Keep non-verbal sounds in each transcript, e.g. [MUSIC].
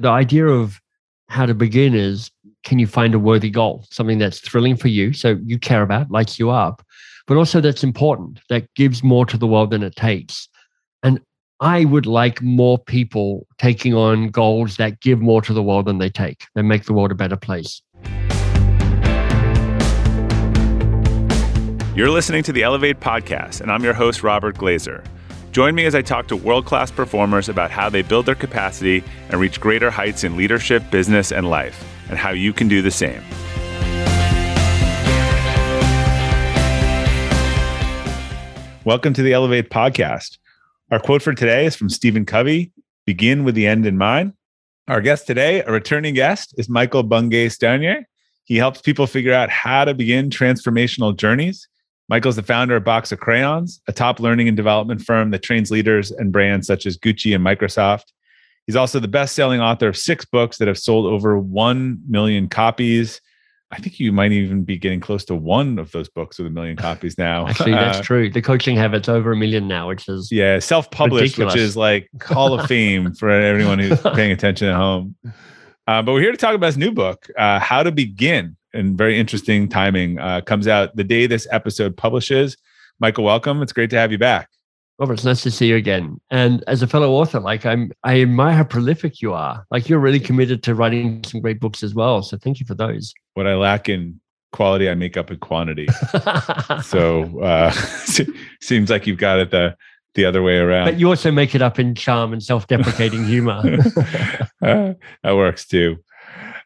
The idea of how to begin is can you find a worthy goal, something that's thrilling for you, so you care about, lights you up, but also that's important, that gives more to the world than it takes. And I would like more people taking on goals that give more to the world than they take, They make the world a better place. You're listening to the Elevate podcast, and I'm your host, Robert Glazer. Join me as I talk to world class performers about how they build their capacity and reach greater heights in leadership, business, and life, and how you can do the same. Welcome to the Elevate podcast. Our quote for today is from Stephen Covey Begin with the end in mind. Our guest today, a returning guest, is Michael Bungay Stanier. He helps people figure out how to begin transformational journeys Michael's the founder of Box of Crayons, a top learning and development firm that trains leaders and brands such as Gucci and Microsoft. He's also the best selling author of six books that have sold over 1 million copies. I think you might even be getting close to one of those books with a million copies now. Actually, that's uh, true. The coaching habit's over a million now, which is yeah, self-published, ridiculous. which is like Hall of Fame [LAUGHS] for everyone who's paying attention at home. Uh, but we're here to talk about his new book, uh, How to Begin, and very interesting timing. Uh, comes out the day this episode publishes. Michael, welcome. It's great to have you back. Robert, it's nice to see you again. And as a fellow author, like I'm, I admire how prolific you are. Like you're really committed to writing some great books as well. So thank you for those. What I lack in quality, I make up in quantity. [LAUGHS] so uh, [LAUGHS] seems like you've got it the the other way around. But you also make it up in charm and self-deprecating humor. [LAUGHS] uh, that works too.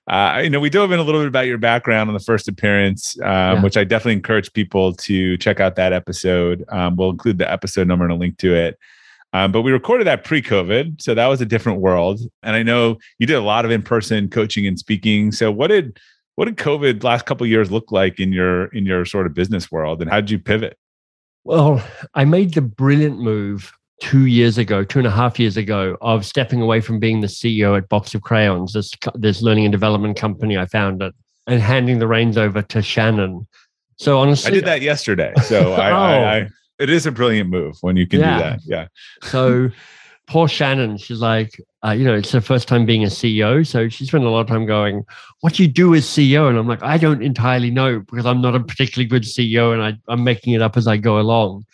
Uh, you know, we dove in a little bit about your background on the first appearance, um, yeah. which I definitely encourage people to check out that episode. Um, we'll include the episode number and a link to it. Um, but we recorded that pre-COVID, so that was a different world. And I know you did a lot of in-person coaching and speaking. So what did what did COVID last couple years look like in your in your sort of business world, and how did you pivot? Well, I made the brilliant move two years ago, two and a half years ago, of stepping away from being the CEO at Box of Crayons, this this learning and development company I founded, and handing the reins over to Shannon. So honestly, I did that yesterday. [LAUGHS] So I, oh. I, I, it is a brilliant move when you can yeah. do that. Yeah. so poor Shannon, she's like, uh, you know, it's her first time being a CEO. So she spent a lot of time going, what do you do as CEO? And I'm like, I don't entirely know because I'm not a particularly good CEO and I, I'm making it up as I go along.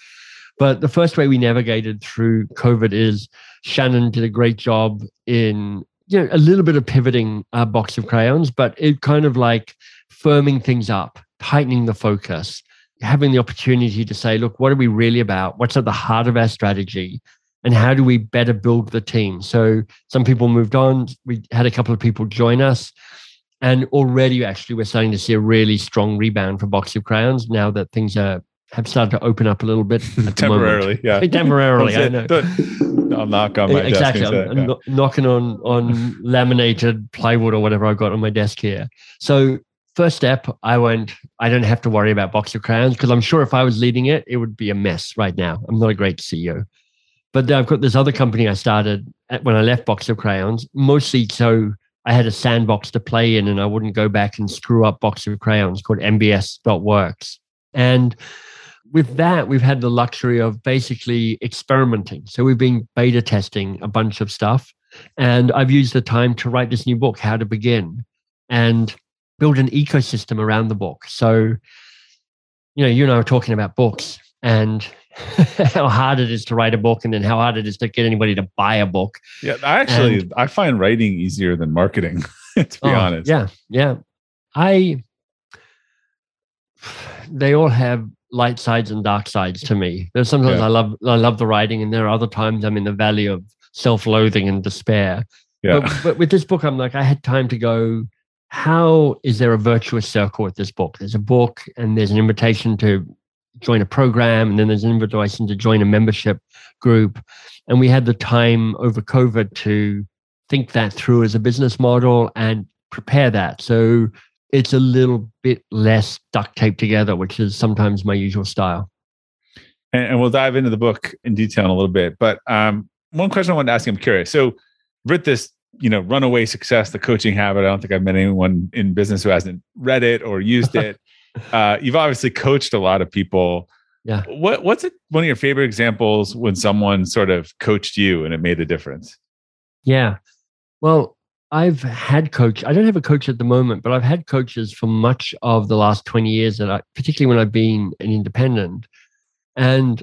But the first way we navigated through COVID is Shannon did a great job in you know a little bit of pivoting our box of crayons, but it kind of like firming things up, tightening the focus, having the opportunity to say, look, what are we really about? What's at the heart of our strategy? And how do we better build the team? So some people moved on. We had a couple of people join us. And already, actually, we're starting to see a really strong rebound for Box of Crayons now that things are have started to open up a little bit temporarily. Yeah, [LAUGHS] temporarily. I know. I'll knock on my exactly. desk. Exactly. I'm, yeah. knocking on on [LAUGHS] laminated plywood or whatever I've got on my desk here. So first step, I went. I don't have to worry about box of crayons because I'm sure if I was leading it, it would be a mess right now. I'm not a great CEO. But I've got this other company I started when I left Box of Crayons, mostly so I had a sandbox to play in and I wouldn't go back and screw up Box of Crayons called MBS.works. And with that, we've had the luxury of basically experimenting. So we've been beta testing a bunch of stuff. And I've used the time to write this new book, How to Begin, and build an ecosystem around the book. So, you know, you and I were talking about books and [LAUGHS] how hard it is to write a book and then how hard it is to get anybody to buy a book. Yeah, I actually and, I find writing easier than marketing, [LAUGHS] to be oh, honest. Yeah, yeah. I they all have light sides and dark sides to me. There's sometimes yeah. I love I love the writing, and there are other times I'm in the valley of self-loathing and despair. Yeah. But, but with this book, I'm like, I had time to go. How is there a virtuous circle with this book? There's a book, and there's an invitation to join a program, and then there's an invitation to join a membership group. And we had the time over COVID to think that through as a business model and prepare that. So it's a little bit less duct taped together, which is sometimes my usual style. And, and we'll dive into the book in detail in a little bit. But um, one question I wanted to ask you, I'm curious. So, writ this, you know, runaway success, the coaching habit. I don't think I've met anyone in business who hasn't read it or used it. [LAUGHS] uh, you've obviously coached a lot of people. Yeah. What What's it, one of your favorite examples when someone sort of coached you and it made a difference? Yeah. Well, I've had coach. I don't have a coach at the moment, but I've had coaches for much of the last 20 years that I, particularly when I've been an independent. And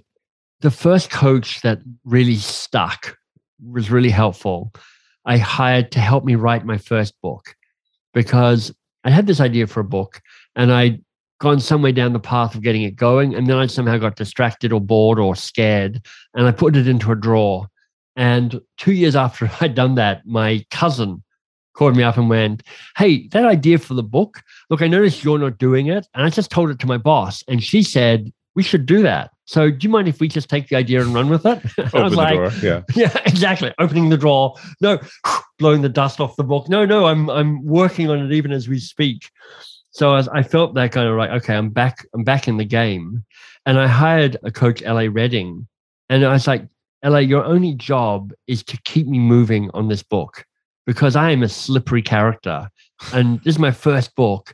the first coach that really stuck was really helpful. I hired to help me write my first book because I had this idea for a book and I'd gone some way down the path of getting it going. And then I somehow got distracted or bored or scared and I put it into a drawer. And two years after [LAUGHS] I'd done that, my cousin called me up and went, Hey, that idea for the book, look, I noticed you're not doing it. And I just told it to my boss. And she said, We should do that. So do you mind if we just take the idea and run with it? [LAUGHS] I was like, drawer, yeah. [LAUGHS] Yeah, exactly. Opening the drawer. No, [SIGHS] blowing the dust off the book. No, no, I'm I'm working on it even as we speak. So as I felt that kind of like, okay, I'm back, I'm back in the game. And I hired a coach, LA Redding. And I was like, LA, your only job is to keep me moving on this book because I am a slippery character. And this is my first book.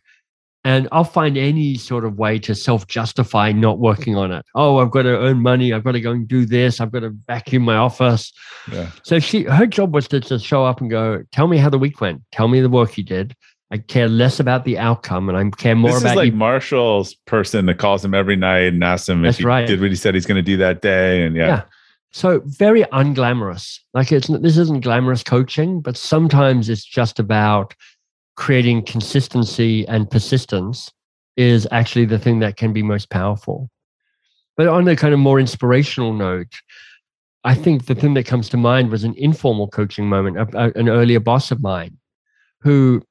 And I'll find any sort of way to self justify not working on it. Oh, I've got to earn money. I've got to go and do this. I've got to vacuum my office. Yeah. So she, her job was to just show up and go, tell me how the week went. Tell me the work you did. I care less about the outcome and I care more this about is like you. Marshall's person that calls him every night and asks him That's if he right. did what he said he's going to do that day. And yeah. yeah. So very unglamorous. Like it's this isn't glamorous coaching, but sometimes it's just about creating consistency and persistence is actually the thing that can be most powerful. But on a kind of more inspirational note, I think the thing that comes to mind was an informal coaching moment. Uh, an earlier boss of mine who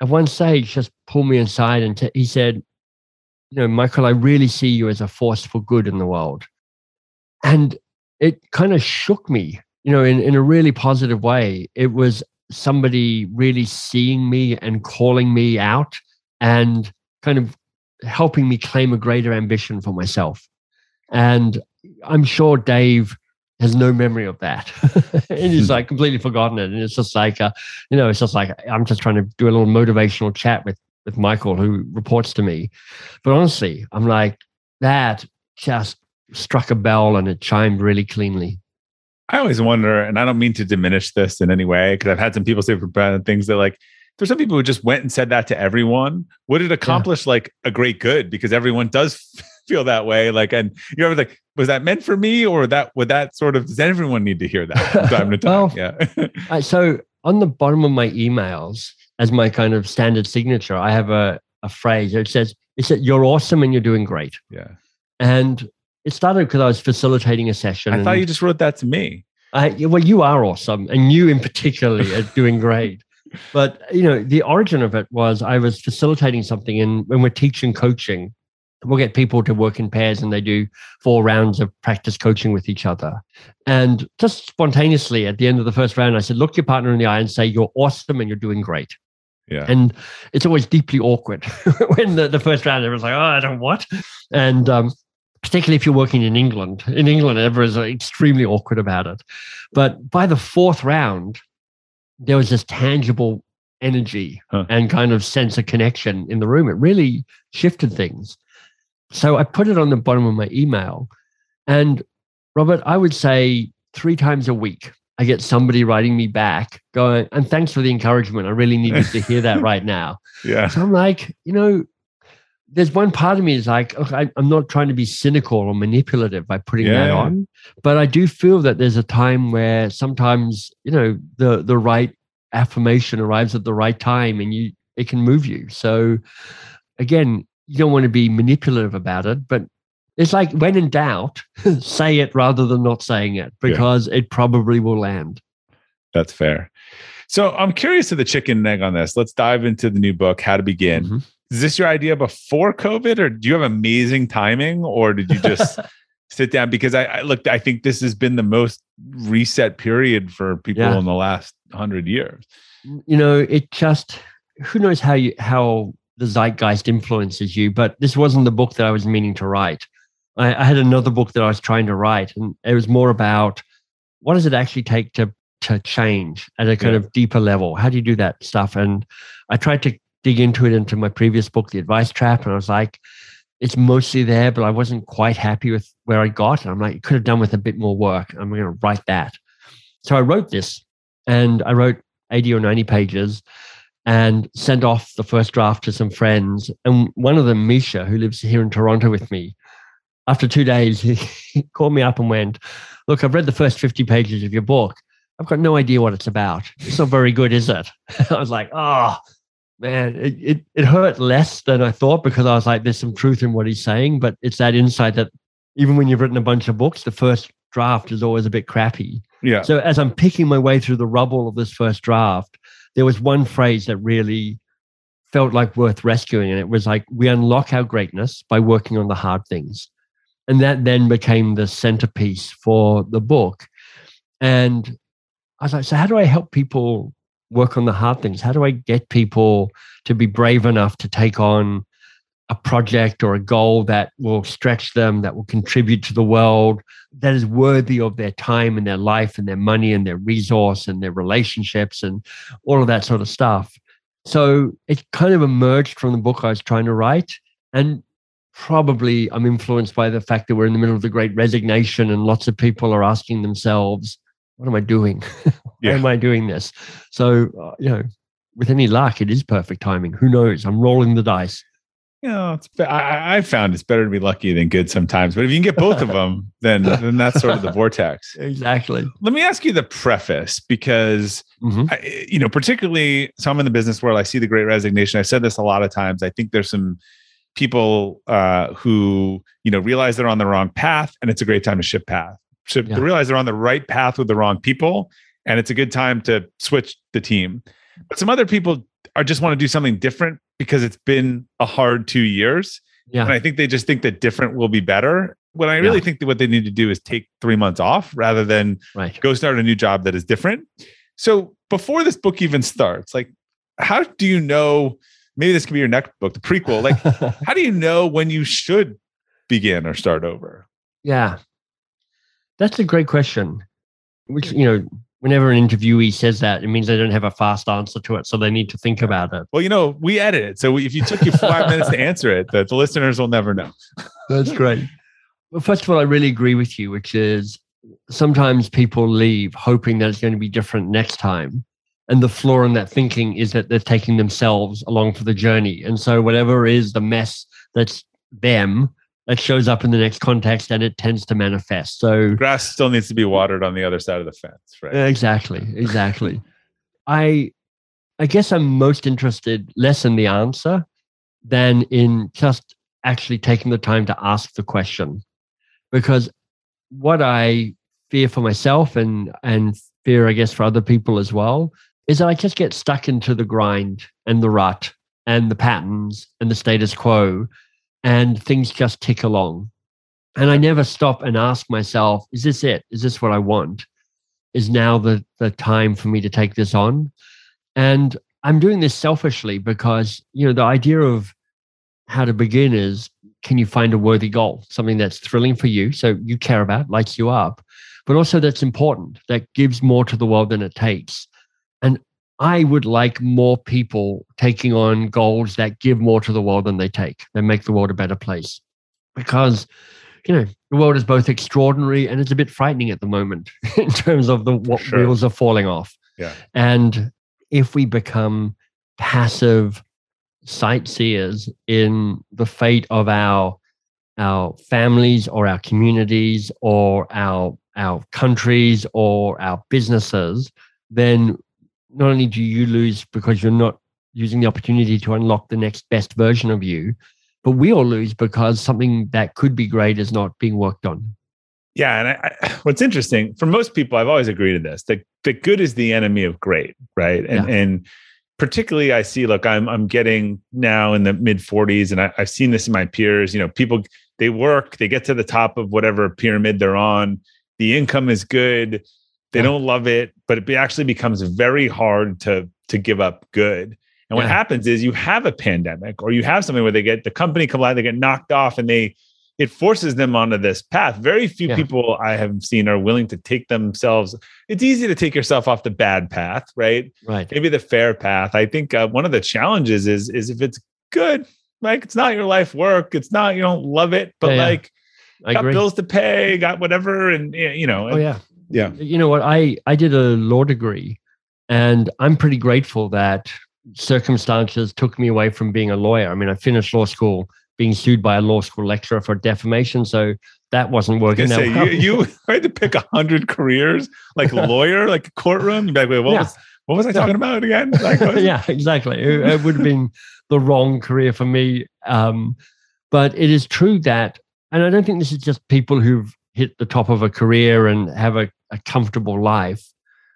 at one stage just pulled me inside and t- he said, You know, Michael, I really see you as a force for good in the world. And it kind of shook me, you know, in, in a really positive way. It was somebody really seeing me and calling me out and kind of helping me claim a greater ambition for myself. And I'm sure Dave has no memory of that. [LAUGHS] and he's like completely forgotten it. And it's just like, uh, you know, it's just like, I'm just trying to do a little motivational chat with, with Michael, who reports to me. But honestly, I'm like, that just struck a bell and it chimed really cleanly. I always wonder, and I don't mean to diminish this in any way, because I've had some people say things that like, there's some people who just went and said that to everyone. Would it accomplish yeah. like a great good? Because everyone does [LAUGHS] feel that way. Like, and you're always like, was that meant for me, or that would that sort of? Does everyone need to hear that from time to [LAUGHS] time? well, yeah. so on the bottom of my emails, as my kind of standard signature, I have a a phrase. It says, "It said you're awesome and you're doing great." Yeah. And it started because I was facilitating a session. I thought you just wrote that to me. I, well, you are awesome, and you in particular are doing great. [LAUGHS] But you know, the origin of it was I was facilitating something, and when we're teaching coaching, we'll get people to work in pairs, and they do four rounds of practice coaching with each other. And just spontaneously at the end of the first round, I said, "Look your partner in the eye and say you're awesome and you're doing great." Yeah. And it's always deeply awkward [LAUGHS] when the, the first round everyone's like, oh, I don't what? And um, particularly if you're working in England. In England, everyone's extremely awkward about it. But by the fourth round, there was this tangible energy huh. and kind of sense of connection in the room. It really shifted things. So I put it on the bottom of my email. And Robert, I would say three times a week, I get somebody writing me back going, and thanks for the encouragement. I really needed to hear that [LAUGHS] right now. Yeah. So I'm like, you know, there's one part of me is like, okay, I, am not trying to be cynical or manipulative by putting yeah. that on, but I do feel that there's a time where sometimes you know the the right affirmation arrives at the right time, and you it can move you. So again, you don't want to be manipulative about it, but it's like when in doubt, [LAUGHS] say it rather than not saying it because yeah. it probably will land. That's fair. So I'm curious to the chicken and egg on this. Let's dive into the new book, How to Begin. Mm-hmm is this your idea before COVID, or do you have amazing timing, or did you just [LAUGHS] sit down? Because I, I looked, I think this has been the most reset period for people yeah. in the last hundred years. Mm, you know, it just who knows how you how the zeitgeist influences you, but this wasn't the book that I was meaning to write. I, I had another book that I was trying to write, and it was more about what does it actually take to to change at a kind yeah. of deeper level. How do you do that stuff? And I tried to dig into it into my previous book, The Advice Trap, and I was like, it's mostly there, but I wasn't quite happy with where I got. And I'm like, it could have done with a bit more work. I'm going to write that. So I wrote this and I wrote 80 or 90 pages and sent off the first draft to some friends. And one of them, Misha, who lives here in Toronto with me, after two days, [LAUGHS] he called me up and went, Look, I've read the first 50 pages of your book. I've got no idea what it's about. It's not very good, is it? [LAUGHS] I was like, Oh, man, it, it, it hurt less than I thought because I was like, There's some truth in what he's saying. But it's that insight that even when you've written a bunch of books, the first draft is always a bit crappy. Yeah. So as I'm picking my way through the rubble of this first draft, there was one phrase that really felt like worth rescuing. And it was like, we unlock our greatness by working on the hard things. And that then became the centerpiece for the book. And I was like, so how do I help people work on the hard things? How do I get people to be brave enough to take on a project or a goal that will stretch them, that will contribute to the world, that is worthy of their time and their life and their money and their resource and their relationships and all of that sort of stuff. So it kind of emerged from the book I was trying to write. And probably I'm influenced by the fact that we're in the middle of the great resignation and lots of people are asking themselves, what am I doing? [LAUGHS] Why Yeah. am I doing this? So, uh, you know, with any luck, it is perfect timing. Who knows? I'm rolling the dice. you know, it's, I, found it's better to be lucky than good sometimes. But if you can get both of [LAUGHS] them, then then that's sort of the vortex. [LAUGHS] Exactly. Let me ask you the preface because Mhm. I, you know, particularly so I'm in the business world. I see the Great Resignation. I've said this a lot of times. I think there's some people uh, who you know realize they're on the wrong path, and it's a great time to shift path. Shift, Yeah. To realize they're on the right path with the wrong people, and it's a good time to switch the team. But some other people are just want to do something different because it's been a hard two years, Yeah. and I think they just think that different will be better. When I really Yeah. think that what they need to do is take three months off rather than Right. go start a new job that is different. So before this book even starts, like, how do you know? Maybe this could be your next book, the prequel. Like, [LAUGHS] how do you know when you should begin or start over? yeah. That's a great question. Which, mm. you know, whenever an interviewee says that, it means they don't have a fast answer to it. So they need to think about it. Well, you know, we edit it, so if you took you five minutes to answer it, the, the listeners will never know. That's great. Well, first of all, I really agree with you, which is sometimes people leave hoping that it's going to be different next time. And the flaw in that thinking is that they're taking themselves along for the journey. And so, whatever is the mess that's them, that shows up in the next context and it tends to manifest. So, Grass still needs to be watered on the other side of the fence, right? Exactly, exactly. I I guess I'm most interested less in the answer than in just actually taking the time to ask the question. Because what I fear for myself and and fear, I guess, for other people as well, is that I just get stuck into the grind and the rut and the patterns and the status quo and things just tick along. And I never stop and ask myself, is this it? Is this what I want? is now the the time for me to take this on and i'm doing this selfishly because you know the idea of how to begin is can you find a worthy goal something that's thrilling for you so you care about lights you up but also that's important that gives more to the world than it takes i would like more people taking on goals that give more to the world than they take that make the world a better place because you know the world is both extraordinary and it's a bit frightening at the moment [LAUGHS] in terms of the what Sure. wheels are falling off Yeah. and if we become passive sightseers in the fate of our our families or our communities or our our countries or our businesses then not only do you lose because you're not using the opportunity to unlock the next best version of you but we all lose because something that could be great is not being worked on Yeah, and I, I, [SIGHS] what's interesting for most people, I've always agreed to this that that good is the enemy of great, right? And Yeah. and particularly, I see. Look, I'm I'm getting now in the mid 40s, and I, I've seen this in my peers. You know, people they work, they get to the top of whatever pyramid they're on. The income is good. They Yeah. don't love it, but it actually becomes very hard to to give up good. And what Yeah. happens is you have a pandemic or you have something where they get the company come collide, they get knocked off, and they it forces them onto this path. Very few Yeah. people I have seen are willing to take themselves. It's easy to take yourself off the bad path, right? right Maybe the fair path. I think uh, one of the challenges is is if it's good, like it's not your life work, it's not you don't love it, but Yeah, yeah. like i got agree bills to pay, got whatever, and you know, oh yeah yeah, you know what i i did a law degree And I'm pretty grateful that circumstances took me away from being a lawyer. I mean, I finished law school being sued by a law school lecturer for defamation. So that wasn't working. Say, well. you, you [LAUGHS] had to pick a hundred careers, like [LAUGHS] lawyer, like courtroom. You'd be like, wait, what yeah. was what was I talking about again? [LAUGHS] Like, yeah, exactly. It, it, would have been the wrong career for me. Um, but it is true that, and I don't think this is just people who've hit the top of a career and have a, a comfortable life.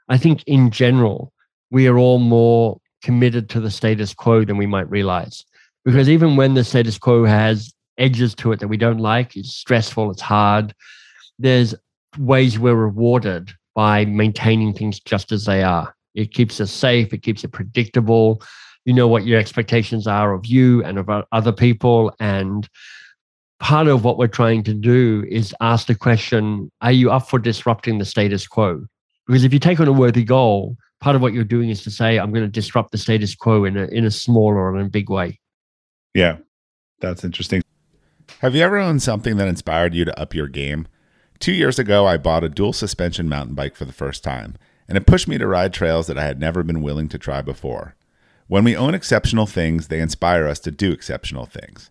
I think in general, we are all more committed to the status quo than we might realize. Because even when the status quo has edges to it that we don't like, it's stressful, it's hard, there's ways we're rewarded by maintaining things just as they are. It keeps us safe, it keeps it predictable. You know what your expectations are of you and of other people. And part of what we're trying to do is ask the question Are you up for disrupting the status quo? Because if you take on a worthy goal, part of what you're doing is to say, I'm going to disrupt the status quo in a, in a small or in a big way. Yeah, that's interesting. Have you ever owned something that inspired you to up your game? Two years ago, I bought a dual suspension mountain bike for the first time, and it pushed me to ride trails that I had never been willing to try before. When we own exceptional things, they inspire us to do exceptional things.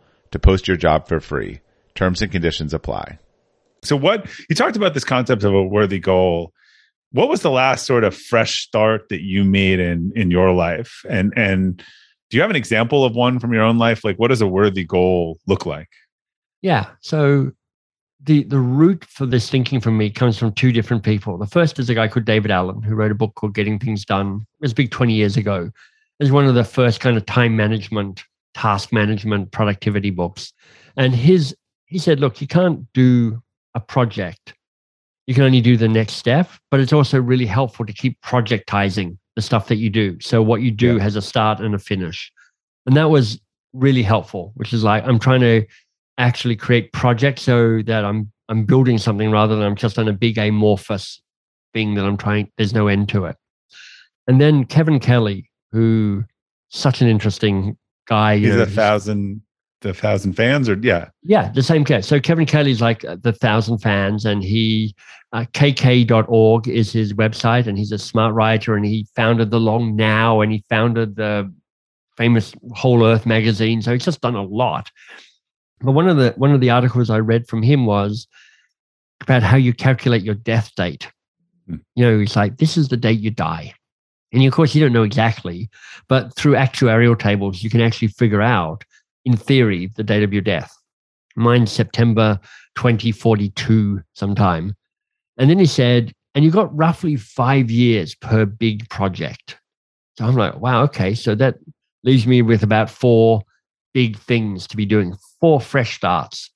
to post your job for free. Terms and conditions apply. So what you talked about this concept of a worthy goal. What was the last sort of fresh start that you made in in your life? And and do you have an example of one from your own life like what does a worthy goal look like yeah so the the root for this thinking from me comes from two different people the first is a guy called david allen who wrote a book called getting things done it was big 20 years ago it was one of the first kind of time management task management productivity books and his he said look you can't do a project you can only do the next step but it's also really helpful to keep projectizing the stuff that you do. So what you do yeah. has a start and a finish. And that was really helpful, which is like I'm trying to actually create projects so that I'm I'm building something rather than I'm just on a big amorphous thing that I'm trying there's no end to it. And then Kevin Kelly, who such an interesting guy. He's know, a thousand the thousand fans or yeah. Yeah the same case so kevin kelly's like uh, the thousand fans and he uh, kk.org is his website and he's a smart writer and he founded the long now and he founded the famous whole earth magazine. So he's just done a lot. But one of the one of the articles i read from him was about how you calculate your death date. Hmm. you know it's like this is the date you die and of course you don't know exactly but through actuarial tables you can actually figure out in theory, the date of your death. Mine's September 2042 sometime. And then he said, and you've got roughly five years per big project. So I'm like, wow, okay. So that leaves me with about four big things to be doing, four fresh starts.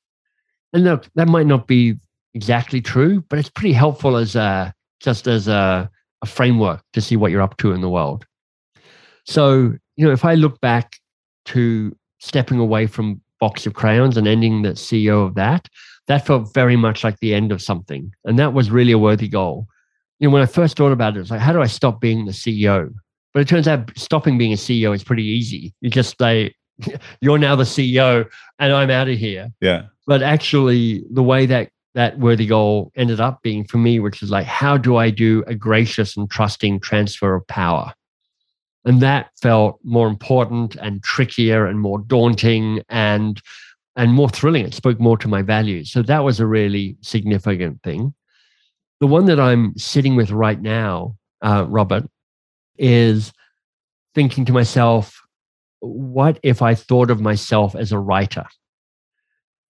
And look, that might not be, exactly true, but it's pretty helpful as a just as a, a framework to see what you're up to in the world. So, you know, if I look back to stepping away from Box of Crayons and ending the CEO of that, that felt very much like the end of something. And that was really a worthy goal. You know, when I first thought about it, it's like, how do I stop being the CEO? But it turns out stopping being a CEO is pretty easy. You just say, [LAUGHS] you're now the CEO and I'm out of here. Yeah. But actually, the way that that worthy goal ended up being for me, which is like, how do I do a gracious and trusting transfer of power? And that felt more important and trickier and more daunting and and more thrilling. It spoke more to my values. So that was a really significant thing. The one that I'm sitting with right now, uh, Robert, is thinking to myself, what if I thought of myself as a writer?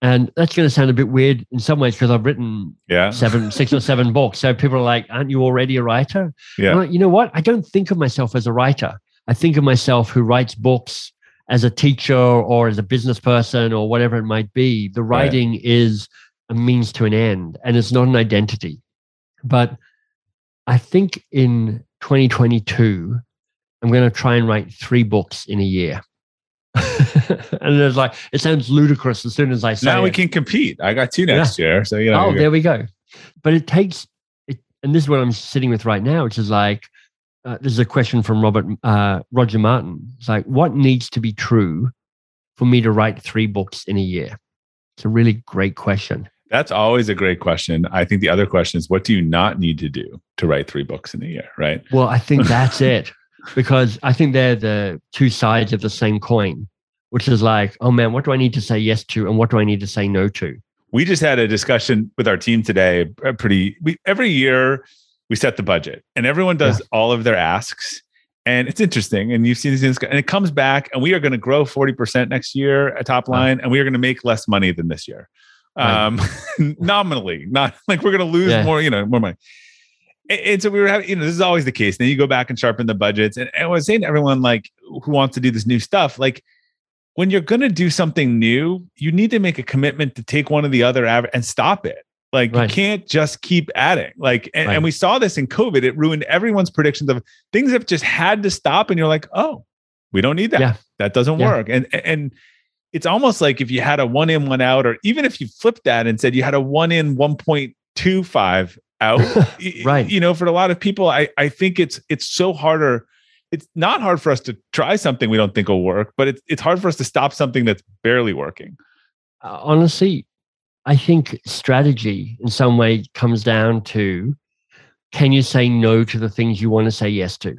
And that's going to sound a bit weird in some ways because I've written Yeah. seven, six or seven [LAUGHS] books. So people are like, "Aren't you already a writer?" Yeah. Like, you know what? I don't think of myself as a writer. I think of myself who writes books as a teacher or as a business person or whatever it might be. The Right. writing is a means to an end, and it's not an identity. But I think in 2022, I'm going to try and write three books in a year. [LAUGHS] and it's like it sounds ludicrous as soon as I say Now we it. can compete. I got two next year. So, you know. oh, there we go. But it takes, it, and this is what I'm sitting with right now, which is like, uh, this is a question from Robert uh, Roger Martin. It's like, what needs to be true for me to write three books in a year? It's a really great question. That's always a great question. I think the other question is what do you not need to do to write three books in a year, right? Well, I think that's [LAUGHS] it because I think they're the two sides of the same coin, which is like, oh man, what do I need to say yes to, and what do I need to say no to? We just had a discussion with our team today. Pretty we, every year we set the budget and everyone does all of their asks. And it's interesting. And you've seen these things, and it comes back, and we are going to grow 40% next year at top Wow. line, and we are going to make less money than this year. Right. Um, [LAUGHS] nominally, not like we're going to lose Yeah. more, you know, more money. And, so we were having, you know, this is always the case. Then you go back and sharpen the budgets. And, and I was saying to everyone, like, who wants to do this new stuff, like, when you're going to do something new, you need to make a commitment to take one of the other av- and stop it. Like Right. you can't just keep adding. Like, and, Right. and we saw this in COVID. It ruined everyone's predictions of things have just had to stop. And you're like, oh, we don't need that. Yeah. That doesn't Yeah. work. And and it's almost like if you had a one in, one out, or even if you flipped that and said you had a one in, one point two five out. [LAUGHS] Right. You know, for a lot of people, I I think it's it's so harder. It's not hard for us to try something we don't think will work, but it's it's hard for us to stop something that's barely working. Uh, honestly, I think strategy in some way comes down to can you say no to the things you want to say yes to?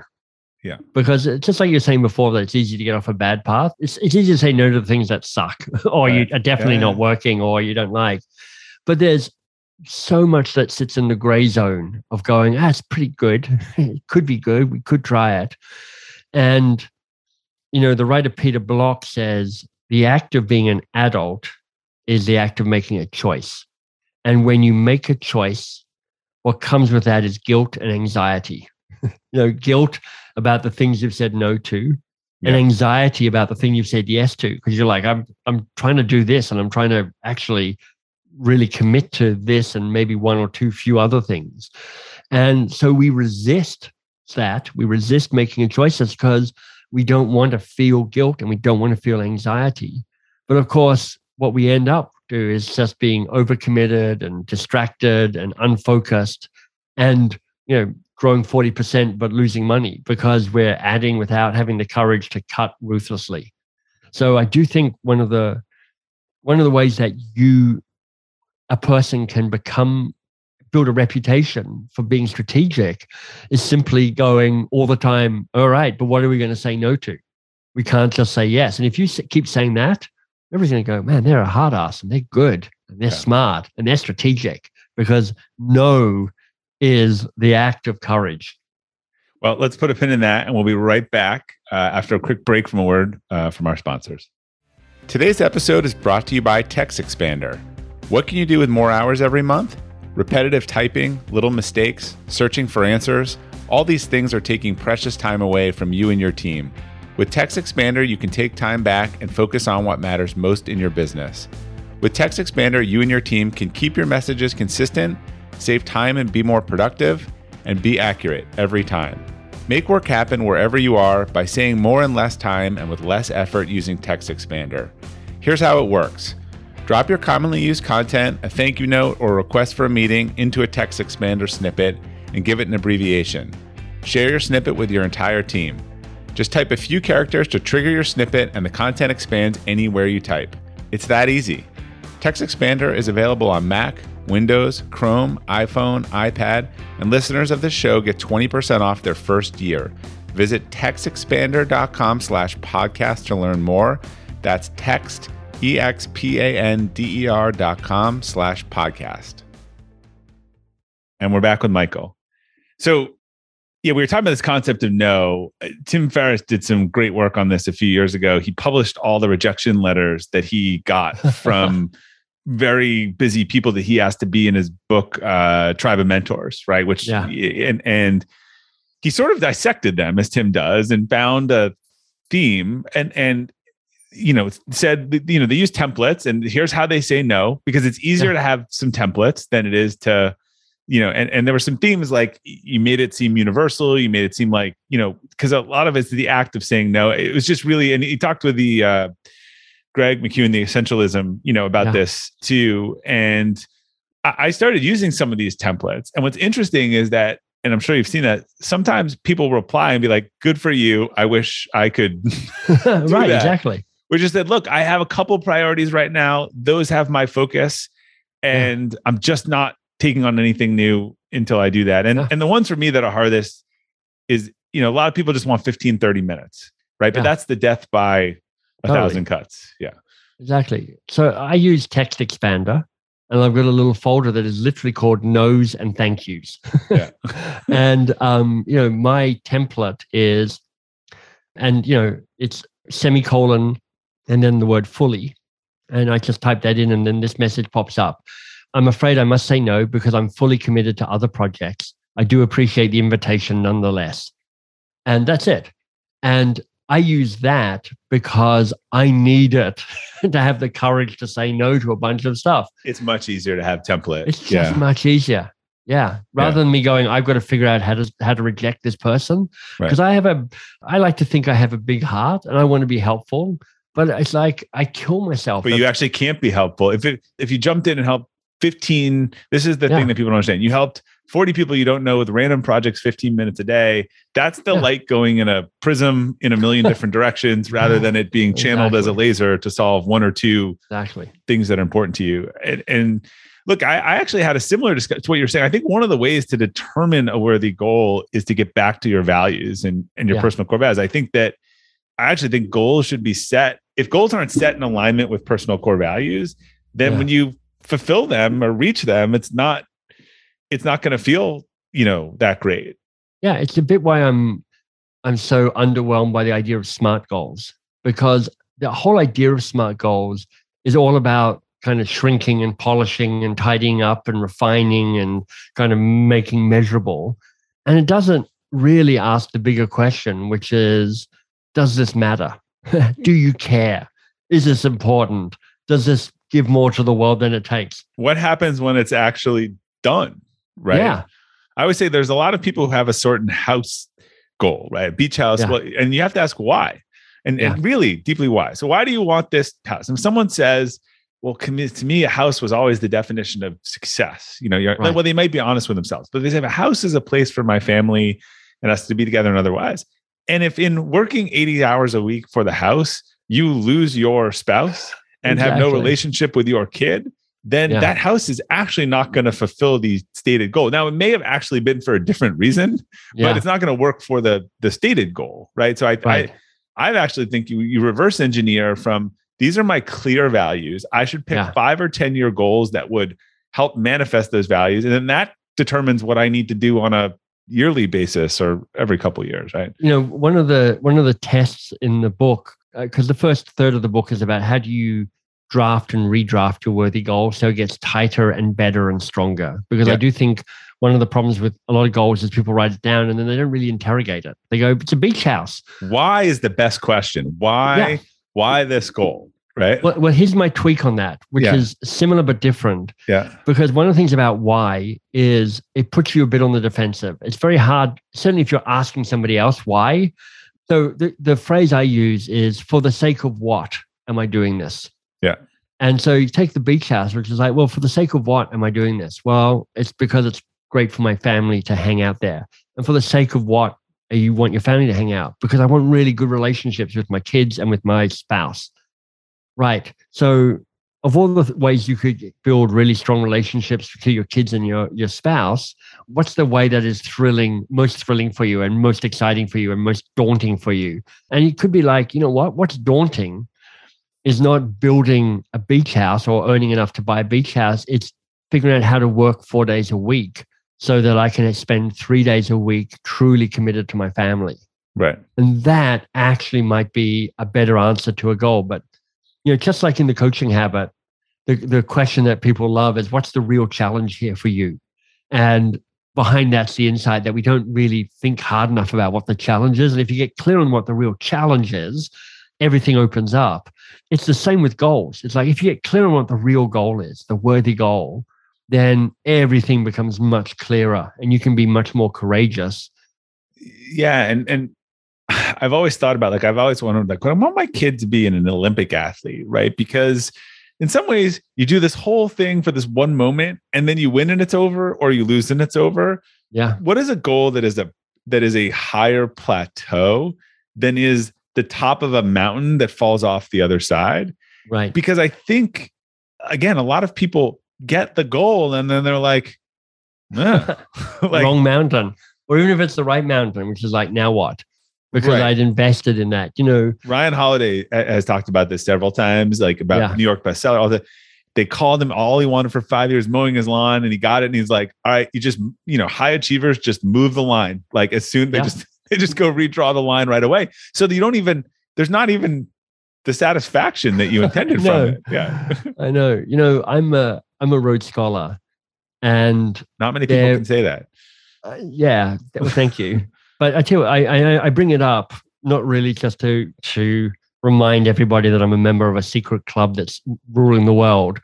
Yeah. Because it's just like you were saying before, that it's easy to get off a bad path. It's, it's easy to say no to the things that suck [LAUGHS] or Right. you are definitely Yeah, not working or you don't like. But there's so much that sits in the gray zone of going, ah, it's pretty good. [LAUGHS] it could be good. We could try it. And, you know, the writer Peter Block says the act of being an adult is the act of making a choice. And when you make a choice, what comes with that is guilt and anxiety. [LAUGHS] you know, guilt about the things you've said no to, and anxiety about the thing you've said yes to. Because you're like, I'm I'm trying to do this and I'm trying to actually really commit to this and maybe one or two few other things. And so we resist that. We resist making choices because we don't want to feel guilt and we don't want to feel anxiety. But of course, what we end up do is just being overcommitted and distracted and unfocused and you know growing 40% but losing money because we're adding without having the courage to cut ruthlessly. So I do think one of the one of the ways that you a person can become build a reputation for being strategic is simply going all the time all right but what are we going to say no to we can't just say yes and if you keep saying that everybody's going to go man they're a hard ass and they're good and they're Yeah. smart and they're strategic because no is the act of courage Well, let's put a pin in that, and we'll be right back uh, after a quick break from a word uh, from our sponsors. Today's episode is brought to you by TextExpander. What can you do with more hours every month? Repetitive typing, little mistakes, searching for answers, all these things are taking precious time away from you and your team. With TextExpander, you can take time back and focus on what matters most in your business. With TextExpander, you and your team can keep your messages consistent, save time and be more productive, and be accurate every time. Make work happen wherever you are by saying more in less time and with less effort using TextExpander. Here's how it works drop your commonly used content, a thank you note, or request for a meeting into a TextExpander snippet and give it an abbreviation. Share your snippet with your entire team. Just type a few characters to trigger your snippet, and the content expands anywhere you type. It's that easy. TextExpander is available on Mac, Windows, Chrome, iPhone, iPad, and listeners of this show get 20% off their first year. Visit textexpander.com slash podcast to learn more. That's text, E-X-P-A-N-D-E-R dot com slash podcast. And we're back with Michael. So yeah, we were talking about this concept of no. Tim Ferriss did some great work on this a few years ago. He published all the rejection letters that he got [LAUGHS] from very busy people that he asked to be in his book uh, tribe of mentors right which yeah. and and he sort of dissected them as tim does and found a theme and and you know said you know they use templates and here's how they say no because it's easier yeah. to have some templates than it is to you know and, and there were some themes like you made it seem universal you made it seem like you know because a lot of it's the act of saying no it was just really and he talked with the uh Greg McKeown, the essentialism, you know, about yeah. this too. And I started using some of these templates. And what's interesting is that, and I'm sure you've seen that sometimes people reply and be like, good for you. I wish I could. [LAUGHS] [LAUGHS] right, that. exactly. Which is that, look, I have a couple priorities right now. Those have my focus. And yeah. I'm just not taking on anything new until I do that. And yeah. and the ones for me that are hardest is, you know, a lot of people just want 15, 30 minutes, right? But that's the death by a totally. thousand cuts. Yeah. Exactly. So I use TextExpander and I've got a little folder that is literally called no's and thank yous. Yeah. [LAUGHS] and um, you know, my template is and you know, it's semicolon and then the word fully. And I just type that in and then this message pops up. I'm afraid I must say no because I'm fully committed to other projects. I do appreciate the invitation nonetheless. And that's it. And I use that because I need it [LAUGHS] to have the courage to say no to a bunch of stuff. It's much easier to have template. It's just yeah. much easier. Yeah. Rather yeah. than me going, I've got to figure out how to how to reject this person. Because right. I have a I like to think I have a big heart and I want to be helpful. But it's like I kill myself. But you actually can't be helpful. If it if you jumped in and helped 15, this is the yeah. thing that people don't understand. You helped 40 people you don't know with random projects 15 minutes a day that's the yeah. light going in a prism in a million [LAUGHS] different directions rather than it being channeled exactly. as a laser to solve one or two exactly things that are important to you and, and look I, I, actually had a similar discussion to what you're saying i think one of the ways to determine a worthy goal is to get back to your values and, and your yeah. personal core values i think that i actually think goals should be set if goals aren't set in alignment with personal core values then yeah. when you fulfill them or reach them it's not it's not going to feel you know that great. Yeah it's a bit why i'm i'm so underwhelmed by the idea of smart goals because the whole idea of smart goals is all about kind of shrinking and polishing and tidying up and refining and kind of making measurable. And it doesn't really ask the bigger question which is does this matter [LAUGHS] do you care is this important does this give more to the world than it takes what happens when it's actually done right? Yeah. I would say there's a lot of people who have a certain house goal, right? Beach house. Yeah. Well, and you have to ask why. And, yeah. and really deeply why. So why do you want this house? And if someone says, well, to me, a house was always the definition of success. You know, right. well, they might be honest with themselves, but they say a house is a place for my family and us to be together and otherwise. And if in working 80 hours a week for the house, you lose your spouse and exactly. have no relationship with your kid, then yeah. that house is actually not going to fulfill the stated goal. Now, it may have actually been for a different reason, yeah. but it's not going to work for the the stated goal, right? So I right. I I actually think you you reverse engineer from these are my clear values. I should pick yeah. five or ten year goals that would help manifest those values, and then that determines what I need to do on a yearly basis or every couple years, right? You know, one of the one of the tests in the book because uh, the first third of the book is about how do you draft and redraft your worthy goal so it gets tighter and better and stronger. Because yeah. I do think one of the problems with a lot of goals is people write it down and then they don't really interrogate it. They go, it's a beach house. Why is the best question? Why, yeah. why this goal? Right? Well, well, here's my tweak on that, which Yeah. is similar but different. yeah. Because one of the things about why is it puts you a bit on the defensive. It's very hard, certainly if you're asking somebody else why. So the, the phrase I use is for the sake of what am I doing this? Yeah. And so you take the beach house, which is like, well, for the sake of what am I doing this? Well, it's because it's great for my family to hang out there. And for the sake of what you want your family to hang out? Because I want really good relationships with my kids and with my spouse. Right. So of all the ways you could build really strong relationships to your kids and your your spouse, what's the way that is thrilling, most thrilling for you, and most exciting for you, and most daunting for you? And it could be like, you know what? What's daunting is not building a beach house or earning enough to buy a beach house. It's figuring out how to work four days a week so that I can spend three days a week truly committed to my family. Right. And that actually might be a better answer to a goal. But you know, just like in the coaching habit, the, the question that people love is what's the real challenge here for you? And behind that's the insight that we don't really think hard enough about what the challenge is. And if you get clear on what the real challenge is, everything opens up. It's the same with goals. It's like if you get clear on what the real goal is, the worthy goal, then everything becomes much clearer and you can be much more courageous. Yeah. And and I've always thought about like I've always wondered like I want my kid to be an Olympic athlete, right? Because in some ways you do this whole thing for this one moment and then you win and it's over or you lose and it's over. Yeah. What is a goal that is a that is a higher plateau than is the top of a mountain that falls off the other side? Right. Because I think again, a lot of people get the goal and then they're like, "Eh." [LAUGHS] like wrong mountain, or even if it's the right mountain, which is like now what? Because Right. I'd invested in that. You know, Ryan Holiday has talked about this several times, like about Yeah. New York bestseller. All the they called him all he wanted for five years, mowing his lawn, and he got it. And he's like, "All right, you just you know, high achievers just move the line. Like as soon they Yeah. just [LAUGHS] they just go redraw the line right away, so that you don't even there's not even the satisfaction that you [LAUGHS] intended No. from it. Yeah, [LAUGHS] I know. You know, I'm a I'm a Rhodes scholar, and not many people can say that. uh, yeah, well, thank you. But I tell you, I, I I bring it up not really just to to remind everybody that I'm a member of a secret club that's ruling the world,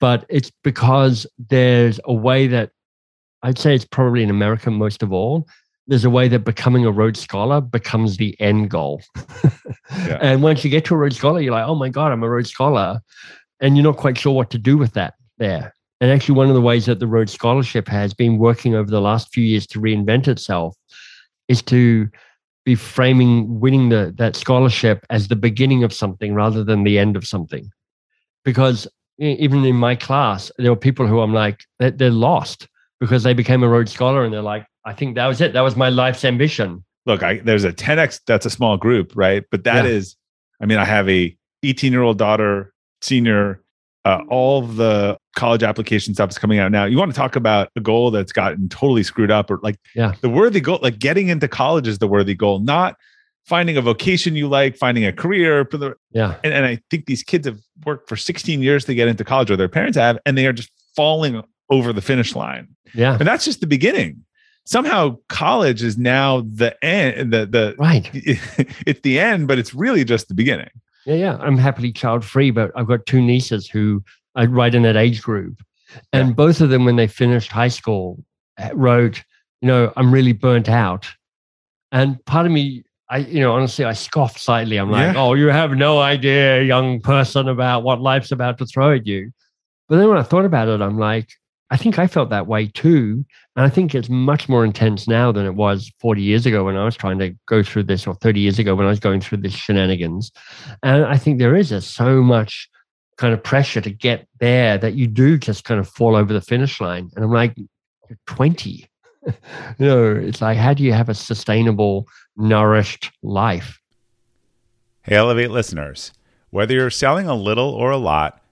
but it's because there's a way that I'd say it's probably in America most of all. There's a way that becoming a Rhodes Scholar becomes the end goal. [LAUGHS] Yeah. And once you get to a Rhodes Scholar, you're like, oh my God, I'm a Rhodes Scholar. And you're not quite sure what to do with that there. And actually, one of the ways that the Rhodes Scholarship has been working over the last few years to reinvent itself is to be framing winning the, that scholarship as the beginning of something rather than the end of something. Because even in my class, there were people who I'm like, they're, they're lost because they became a Rhodes Scholar and they're like, I think that was it. That was my life's ambition. look, I there's a 10x. That's a small group, right? But that Yeah. is, I mean, I have a 18 year old daughter, senior. Uh, all the college application stuff is coming out now. You want to talk about a goal that's gotten totally screwed up, or like Yeah. the worthy goal, like getting into college is the worthy goal, not finding a vocation you like, finding a career. For the, Yeah. and, and I think these kids have worked for 16 years to get into college, or their parents have, and they are just falling over the finish line Yeah. and that's just the beginning somehow college is now the end the the Right. [LAUGHS] it's the end but it's really just the beginning Yeah, yeah. I'm happily child free, but I've got two nieces who are right in that age group. And Yeah. both of them, when they finished high school, wrote, you know, I'm really burnt out. And part of me, I, you know, honestly, I scoffed slightly. I'm like, Yeah. oh, you have no idea, young person, about what life's about to throw at you. But then when I thought about it, I'm like, I think I felt that way too. And I think it's much more intense now than it was 40 years ago when I was trying to go through this, or 30 years ago when I was going through this shenanigans. And I think there is a, so much kind of pressure to get there that you do just kind of fall over the finish line. And I'm like, 20. [LAUGHS] you know, it's like, how do you have a sustainable, nourished life? Hey, Elevate listeners. Whether you're selling a little or a lot,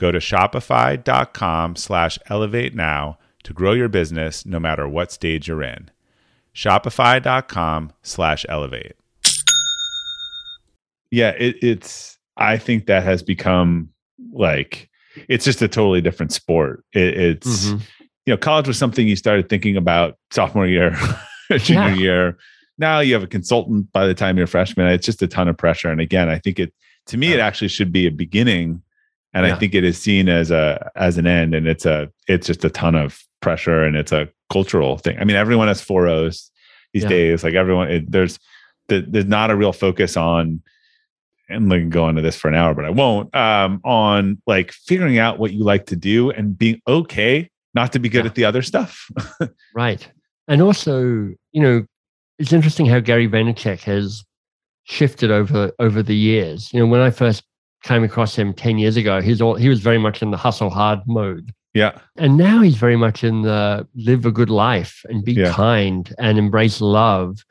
Go to shopify.com slash elevate now to grow your business no matter what stage you're in. Shopify.com slash elevate. Yeah, it, it's, I think that has become like, it's just a totally different sport. It, it's, Mhm. you know, college was something you started thinking about sophomore year, [LAUGHS] junior Yeah. year. Now you have a consultant by the time you're a freshman. It's just a ton of pressure. And again, I think it to me it actually should be a beginning, and I think it is seen as a as an end. And it's a it's just a ton of pressure, and it's a cultural thing. I mean, everyone has four O's these Yeah. days. Like everyone, it, there's the, there's not a real focus on. And we can go into this for an hour, but I won't. Um, on like figuring out what you like to do and being okay not to be good Yeah. at the other stuff. [LAUGHS] Right. And also, you know, it's interesting how Gary Vaynerchuk has shifted over over the years. You know, when I first came across him 10 years ago, he's all he was very much in the hustle hard mode. yeah. And now he's very much in the live a good life and be Yeah. kind and embrace love.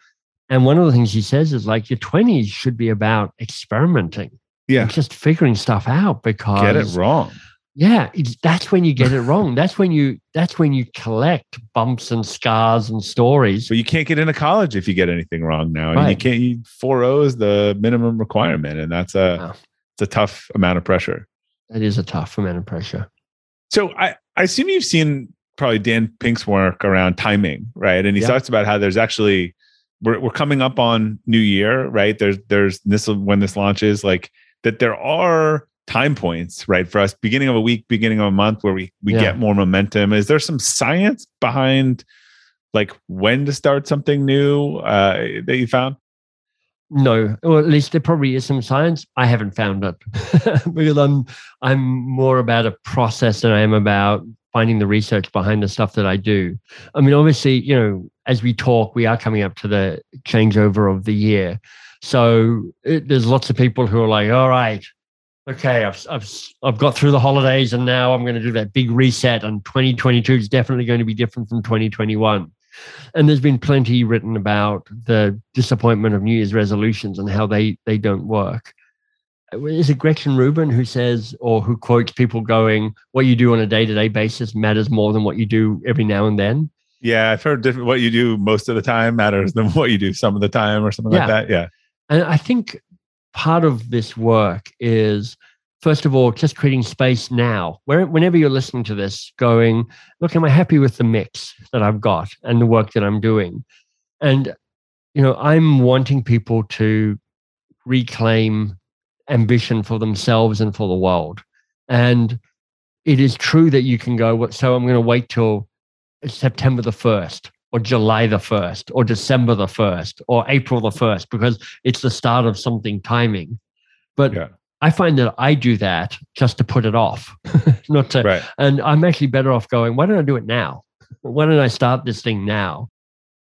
And one of the things he says is like your 20s should be about experimenting. Yeah. Just figuring stuff out because Get it wrong. yeah, it's, that's when you get it wrong. [LAUGHS] That's when you that's when you collect bumps and scars and stories. But you can't get into college if you get anything wrong now. And you can't you four oh O's the minimum requirement. And that's a Wow. It's a tough amount of pressure. That is a tough amount of pressure. So I, I assume you've seen probably Dan Pink's work around timing, right? And he Yeah. talks about how there's actually we're we're coming up on New Year, right? There's there's this when this launches, like that there are time points, right? For us, beginning of a week, beginning of a month where we we Yeah. get more momentum. Is there some science behind like when to start something new uh, that you found? No, or at least there probably is some science. I haven't found it [LAUGHS] because I'm I'm more about a process than I am about finding the research behind the stuff that I do. I mean, obviously, you know, as we talk, we are coming up to the changeover of the year, so it, there's lots of people who are like, "All right, okay, I've I've I've got through the holidays, and now I'm going to do that big reset, and 2022 is definitely going to be different from 2021." And there's been plenty written about the disappointment of New Year's resolutions and how they they don't work. Is it Gretchen Rubin who says or who quotes people going, "What you do on a day to day basis matters more than what you do every now and then." Yeah, I've heard different. What you do most of the time matters than what you do some of the time, or something Yeah. like that. Yeah, And I think part of this work is, first of all, just creating space now. Where, whenever you're listening to this, going, look, am I happy with the mix that I've got and the work that I'm doing? And, you know, I'm wanting people to reclaim ambition for themselves and for the world. And it is true that you can go, "What- so I'm going to wait till September the 1st or July the 1st or December the 1st or April the 1st because it's the start of something timing. But Yeah. I find that I do that just to put it off, [LAUGHS] not to, right. and I'm actually better off going, why don't I do it now? Why don't I start this thing now?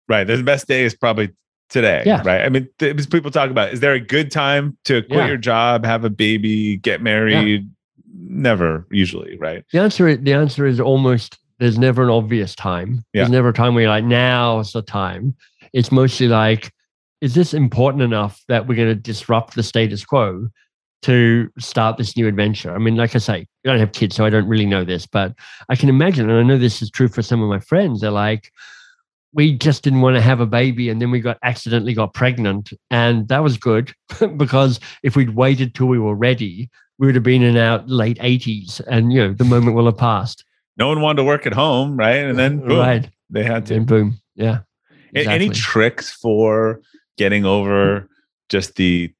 Right. The best day is probably today. Yeah. Right. I mean, th- people talk about is there a good time to quit Yeah. your job, have a baby, get married? Never, usually. Right. The answer is, the answer is almost there's never an obvious time. Yeah. There's never a time where you're like, now's the time. It's mostly like, is this important enough that we're going to disrupt the status quo to start this new adventure? I mean, like I say, I don't have kids, so I don't really know this, but I can imagine, and I know this is true for some of my friends. They're like, we just didn't want to have a baby, and then we got accidentally got pregnant, and that was good [LAUGHS] because if we'd waited till we were ready, we would have been in our late 80s, and you know the moment will have passed. No one wanted to work at home. Right. And then boom, right, they had to. and boom, yeah. A- Any tricks for getting over just the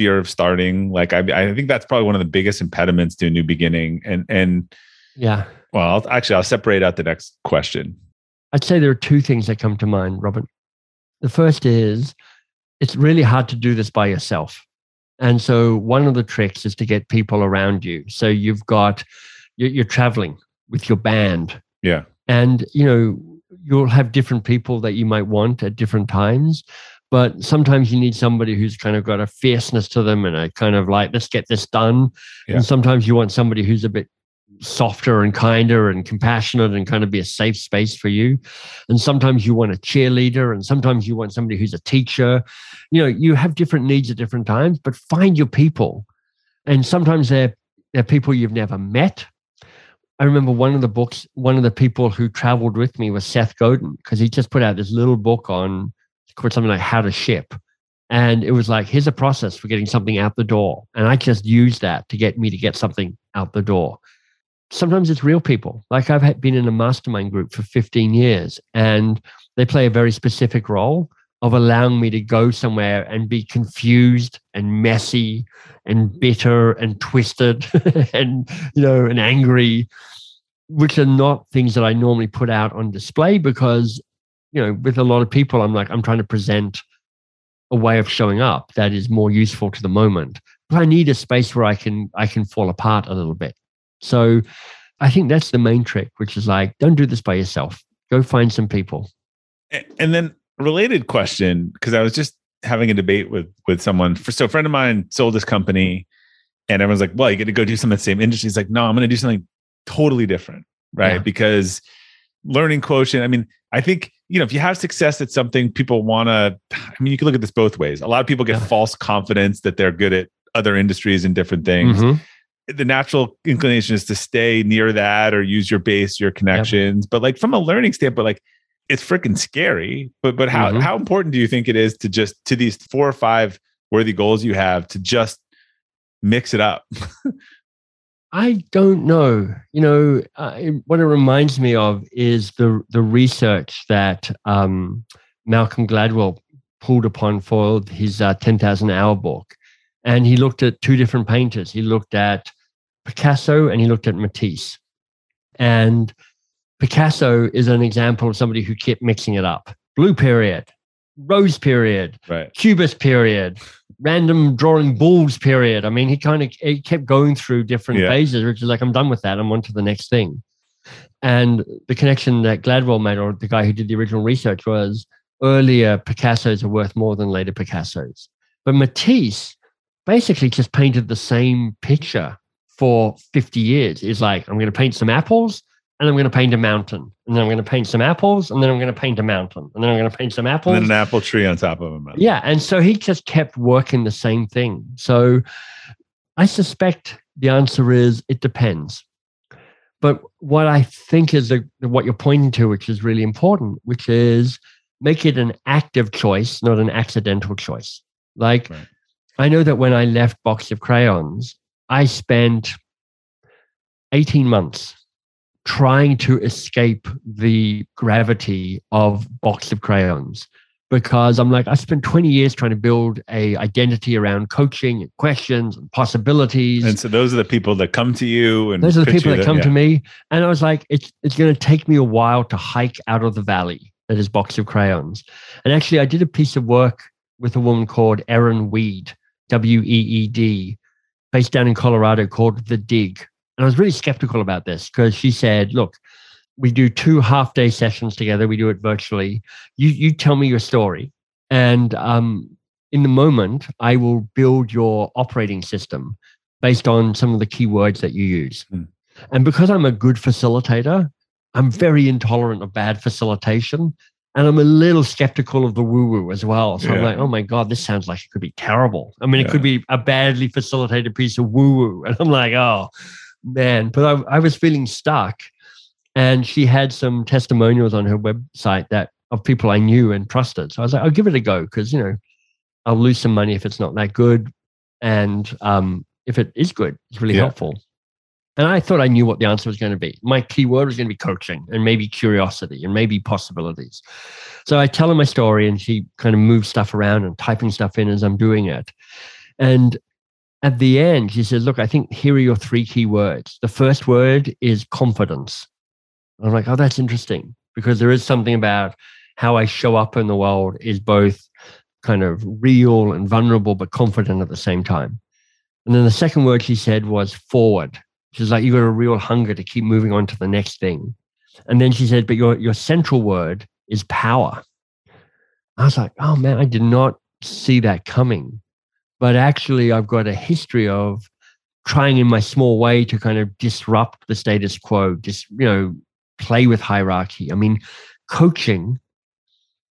fear of starting? Like, I, I think that's probably one of the biggest impediments to a new beginning. And, and, yeah, well, I'll, actually, I'll separate out the next question. I'd say there are two things that come to mind, Robin. The first is it's really hard to do this by yourself. And so one of the tricks is to get people around you. So you've got, you're, you're traveling with your band. Yeah. And, you know, you'll have different people that you might want at different times. But sometimes you need somebody who's kind of got a fierceness to them and a kind of like, let's get this done. Yeah. And sometimes you want somebody who's a bit softer and kinder and compassionate and kind of be a safe space for you. And sometimes you want a cheerleader and sometimes you want somebody who's a teacher. You know, you have different needs at different times, but find your people. And sometimes they're, they're people you've never met. I remember one of the books, one of the people who traveled with me was Seth Godin, because he just put out this little book on called something like how to ship. And it was like, here's a process for getting something out the door. And I just used that to get me to get something out the door sometimes it's real people. Like I've been in a mastermind group for 15 years, and they play a very specific role of allowing me to go somewhere and be confused and messy and bitter and twisted [LAUGHS] and you know and angry which are not things that I normally put out on display because you know with a lot of people I'm like I'm trying to present a way of showing up that is more useful to the moment but I need a space where I can I can fall apart a little bit so I think that's the main trick, which is like, don't do this by yourself. Go find some people. And then related question, because I was just having a debate with with someone. For, so a friend of mine sold this company, and everyone's like, "Well, you got to go do some of the same industry." He's like, "No, I'm going to do something totally different, right?" Yeah. Because learning quotient. I mean, I think you know if you have success at something, people want to. I mean, you can look at this both ways. A lot of people get yeah. false confidence that they're good at other industries and different things. Mm-hmm the natural inclination is to stay near that or use your base, your connections. Yep. But like from a learning standpoint, like it's freaking scary. But but how mm-hmm. how important do you think it is to just to these four or five worthy goals you have to just mix it up? [LAUGHS] I don't know. You know, uh, what it reminds me of is the the research that um, Malcolm Gladwell pulled upon for his uh, 10,000 hour book. And he looked at two different painters. He looked at Picasso and he looked at Matisse. And Picasso is an example of somebody who kept mixing it up. Blue period, rose period, right. cubist period, random drawing bulls period. I mean, he kind of he kept going through different yeah. phases, which is like, I'm done with that. I'm on to the next thing. And the connection that Gladwell made, or the guy who did the original research, was earlier Picassos are worth more than later Picassos. But Matisse basically just painted the same picture for 50 years is like, I'm going to paint some apples and I'm going to paint a mountain. And then I'm going to paint some apples and then I'm going to paint a mountain. And then I'm going to paint some apples. And then an apple tree on top of a mountain. Yeah. And so he just kept working the same thing. So I suspect the answer is it depends. But what I think is the, what you're pointing to, which is really important, which is make it an active choice, not an accidental choice. Like, right. I know that when I left Box of Crayons, I spent 18 months trying to escape the gravity of box of crayons because I'm like, I spent 20 years trying to build a identity around coaching and questions and possibilities. And so those are the people that come to you and those are the people that, come yeah. to me. And I was like, it's it's going to take me a while to hike out of the valley that is box of crayons. And actually I did a piece of work with a woman called Erin Weed, W E E D, based down in Colorado called The Dig. And I was really skeptical about this because she said, look, we do two half day sessions together. We do it virtually. You, you tell me your story. And um, in the moment, I will build your operating system based on some of the keywords that you use. Mm. And because I'm a good facilitator, I'm very intolerant of bad facilitation. And I'm a little skeptical of the woo woo as well. So yeah. I'm like, oh my God, this sounds like it could be terrible. I mean, yeah. it could be a badly facilitated piece of woo woo. [LAUGHS] And I'm like, oh man. But I, I, was feeling stuck. And she had some testimonials on her website that of people I knew and trusted. So I was like, I'll give it a go because, you know, I'll lose some money if it's not that good. And um, if it is good, it's really yeah. helpful. And I thought I knew what the answer was going to be. My keyword was going to be coaching and maybe curiosity and maybe possibilities. So I tell her my story and she kind of moves stuff around and typing stuff in as I'm doing it. And at the end, she says, Look, I think here are your three key words. The first word is confidence. I'm like, Oh, that's interesting because there is something about how I show up in the world is both kind of real and vulnerable, but confident at the same time. And then the second word she said was forward. She's like, you got a real hunger to keep moving on to the next thing. And then she said, but your, your central word is power. I was like, oh man, I did not see that coming. But actually, I've got a history of trying in my small way to kind of disrupt the status quo, just, you know, play with hierarchy. I mean, coaching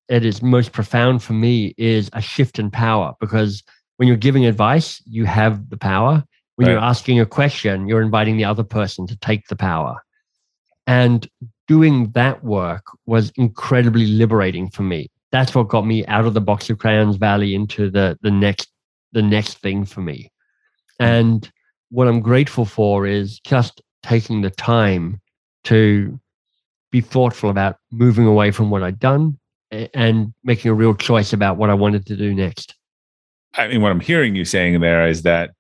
at its most profound for me is a shift in power because when you're giving advice, you have the power. When right. you're asking a question, you're inviting the other person to take the power. And doing that work was incredibly liberating for me. That's what got me out of the box of crayons valley into the the next the next thing for me. Hmm. And what I'm grateful for is just taking the time to be thoughtful about moving away from what I'd done and making a real choice about what I wanted to do next. I mean, what I'm hearing you saying there is that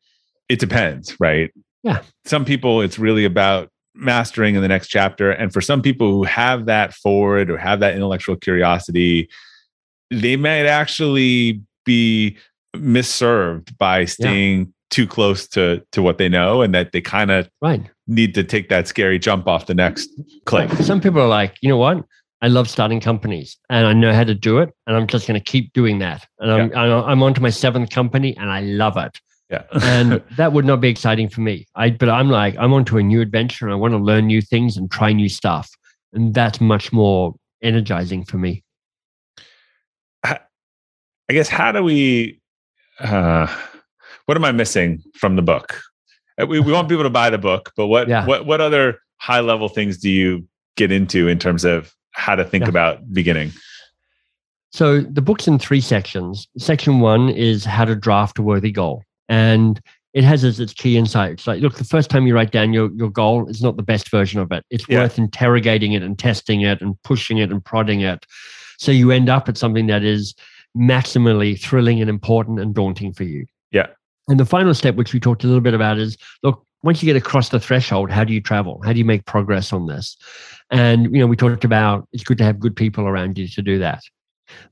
it depends, right? Yeah. Some people, it's really about mastering in the next chapter. And for some people who have that forward or have that intellectual curiosity, they might actually be misserved by staying yeah. too close to to what they know and that they kind of right. need to take that scary jump off the next cliff. Some people are like, you know what? I love starting companies and I know how to do it. And I'm just going to keep doing that. And I'm, yeah. I'm on to my seventh company and I love it. Yeah. and [LAUGHS] that would not be exciting for me. I, but I'm like, I'm on to a new adventure and I want to learn new things and try new stuff. And that's much more energizing for me. I guess, how do we, uh, what am I missing from the book? Uh, we, we want people to buy the book, but what, yeah. what, what other high level things do you get into in terms of how to think yeah. about beginning? So the book's in three sections. Section one is how to draft a worthy goal. And it has as its key insights like, look, the first time you write down your, your goal is not the best version of it. It's yeah. worth interrogating it and testing it and pushing it and prodding it. So you end up at something that is maximally thrilling and important and daunting for you. Yeah. And the final step, which we talked a little bit about, is look, once you get across the threshold, how do you travel? How do you make progress on this? And you know, we talked about it's good to have good people around you to do that.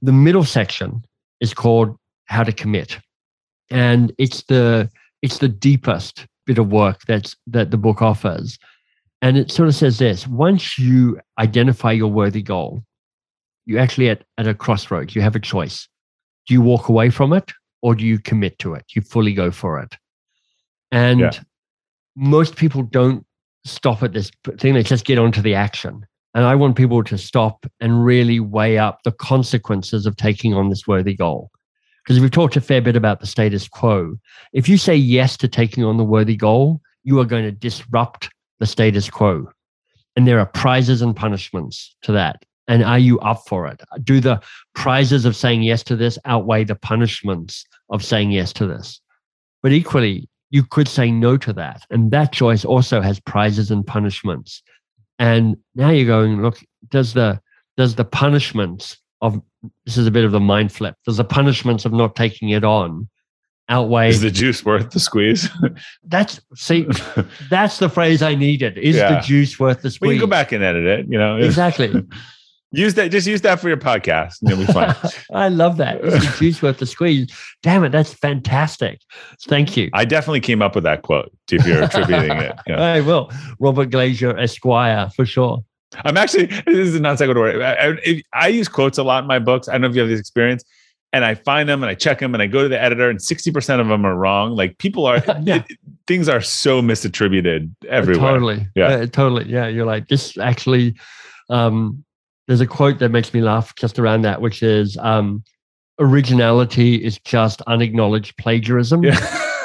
The middle section is called how to commit. And it's the it's the deepest bit of work that's that the book offers. And it sort of says this once you identify your worthy goal, you actually at, at a crossroads, you have a choice. Do you walk away from it or do you commit to it? You fully go for it. And yeah. most people don't stop at this thing. They just get onto the action. And I want people to stop and really weigh up the consequences of taking on this worthy goal. Because we've talked a fair bit about the status quo. If you say yes to taking on the worthy goal, you are going to disrupt the status quo. And there are prizes and punishments to that. And are you up for it? Do the prizes of saying yes to this outweigh the punishments of saying yes to this? But equally, you could say no to that. And that choice also has prizes and punishments. And now you're going, look, does the does the punishments of this is a bit of the mind flip. Does the punishments of not taking it on outweigh is the juice worth the squeeze? [LAUGHS] that's see, [LAUGHS] that's the phrase I needed. Is yeah. the juice worth the squeeze? We can go back and edit it, you know. Exactly. [LAUGHS] Use that. Just use that for your podcast, and you'll be fine. [LAUGHS] I love that. [LAUGHS] Juice worth the squeeze. Damn it, that's fantastic. Thank you. I definitely came up with that quote. If you're attributing it, [LAUGHS] yeah. I will. Robert Glazer, Esquire, for sure. I'm actually. This is a non sequitur. I, I, I use quotes a lot in my books. I don't know if you have this experience and I find them and I check them and I go to the editor and 60% of them are wrong. Like people are, yeah. it, things are so misattributed everywhere. Totally. Yeah. Uh, totally. Yeah. You're like, this actually, um, there's a quote that makes me laugh just around that, which is um, originality is just unacknowledged plagiarism. Yeah.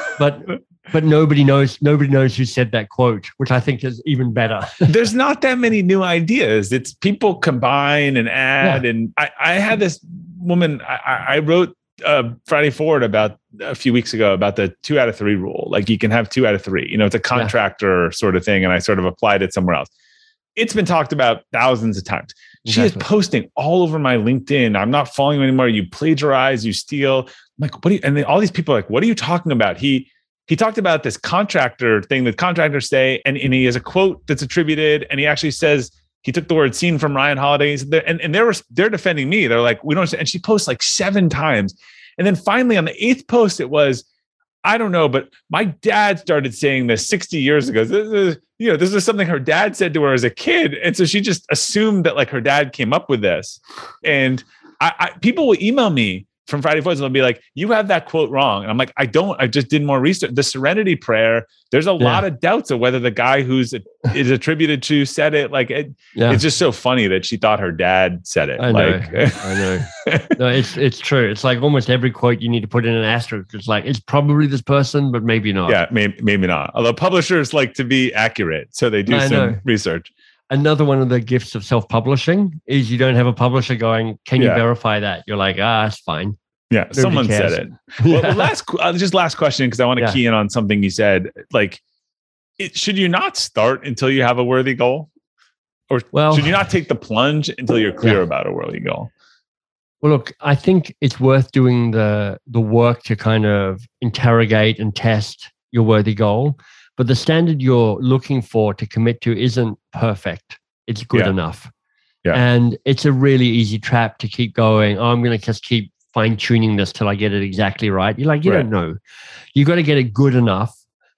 [LAUGHS] but but nobody knows nobody knows who said that quote, which I think is even better. [LAUGHS] there's not that many new ideas. It's people combine and add. Yeah. And I, I had this woman, I, I wrote uh, Friday Forward about a few weeks ago about the two out of three rule. Like you can have two out of three. You know, it's a contractor yeah. sort of thing. And I sort of applied it somewhere else. It's been talked about thousands of times. Exactly. She is posting all over my LinkedIn. I'm not following you anymore. You plagiarize, you steal. I'm like, what do you, and then all these people are like, what are you talking about? He, he talked about this contractor thing that contractors say, and, and he has a quote that's attributed, and he actually says he took the word "scene" from Ryan Holiday's, and, and they're they're defending me. They're like, we don't, and she posts like seven times, And then finally on the eighth post, it was, I don't know, but my dad started saying this 60 years ago. This is, you know, this is something her dad said to her as a kid. And so she just assumed that like her dad came up with this. And I, I people will email me from Friday Voice they'll be like, you have that quote wrong. And I'm like, I don't, I just did more research. The serenity prayer, there's a yeah. lot of doubts of whether the guy who's is attributed to said it. Like it, yeah. it's just so funny that she thought her dad said it. I like, know. I know. [LAUGHS] No, it's, it's true. It's like almost every quote you need to put in an asterisk. It's like, it's probably this person, but maybe not. Yeah, maybe, maybe not. Although publishers like to be accurate. So they do I some know. research another one of the gifts of self-publishing is you don't have a publisher going, "Can you verify that?" You're like, "Ah, it's fine." Yeah, Nobody someone cares. said it. Well, [LAUGHS] last uh, just last question because I want to yeah. key in on something you said. Like, it, should you not start until you have a worthy goal, or well, should you not take the plunge until you're clear yeah. about a worthy goal? Well, look, I think it's worth doing the the work to kind of interrogate and test your worthy goal. But the standard you're looking for to commit to isn't perfect. It's good enough. Yeah. And it's a really easy trap to keep going. Oh, I'm going to just keep fine tuning this till I get it exactly right. You're like, you right. don't know. You've got to get it good enough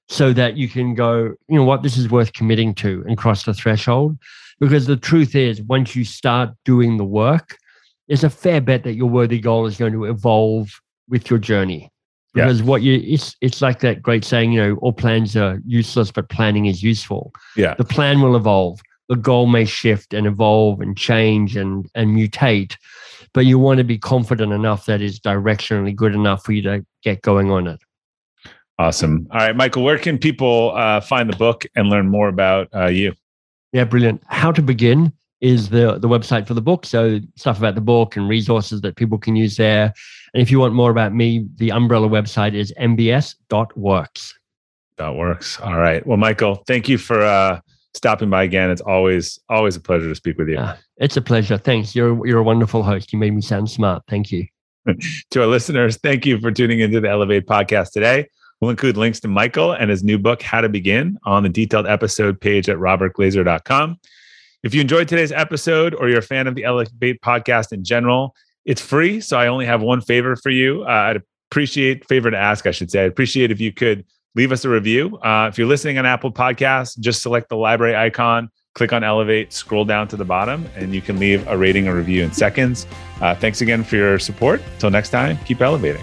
so that you can go, you know what, this is worth committing to and cross the threshold. Because the truth is, once you start doing the work, there's a fair bet that your worthy goal is going to evolve with your journey. Because yeah. what you it's it's like that great saying, you know, all plans are useless, but planning is useful. Yeah. The plan will evolve. The goal may shift and evolve and change and and mutate but you want to be confident enough that is directionally good enough for you to get going on it. Awesome. All right, Michael, where can people uh, find the book and learn more about uh, you? Yeah, brilliant. How to begin is the the website for the book. So stuff about the book and resources that people can use there. And if you want more about me, the umbrella website is mbs.works. That works. All right. Well, Michael, thank you for uh, stopping by again. It's always always a pleasure to speak with you. Yeah, it's a pleasure. Thanks. You're you're a wonderful host. You made me sound smart. Thank you. [LAUGHS] to our listeners, thank you for tuning into the Elevate podcast today. We'll include links to Michael and his new book, How to Begin, on the detailed episode page at robertglazer.com. If you enjoyed today's episode or you're a fan of the Elevate podcast in general, it's free. So I only have one favor for you. Uh, I'd appreciate, favor to ask, I should say. I'd appreciate if you could leave us a review. Uh, if you're listening on Apple Podcasts, just select the library icon, click on Elevate, scroll down to the bottom, and you can leave a rating or review in seconds. Uh, thanks again for your support. Till next time, keep elevating.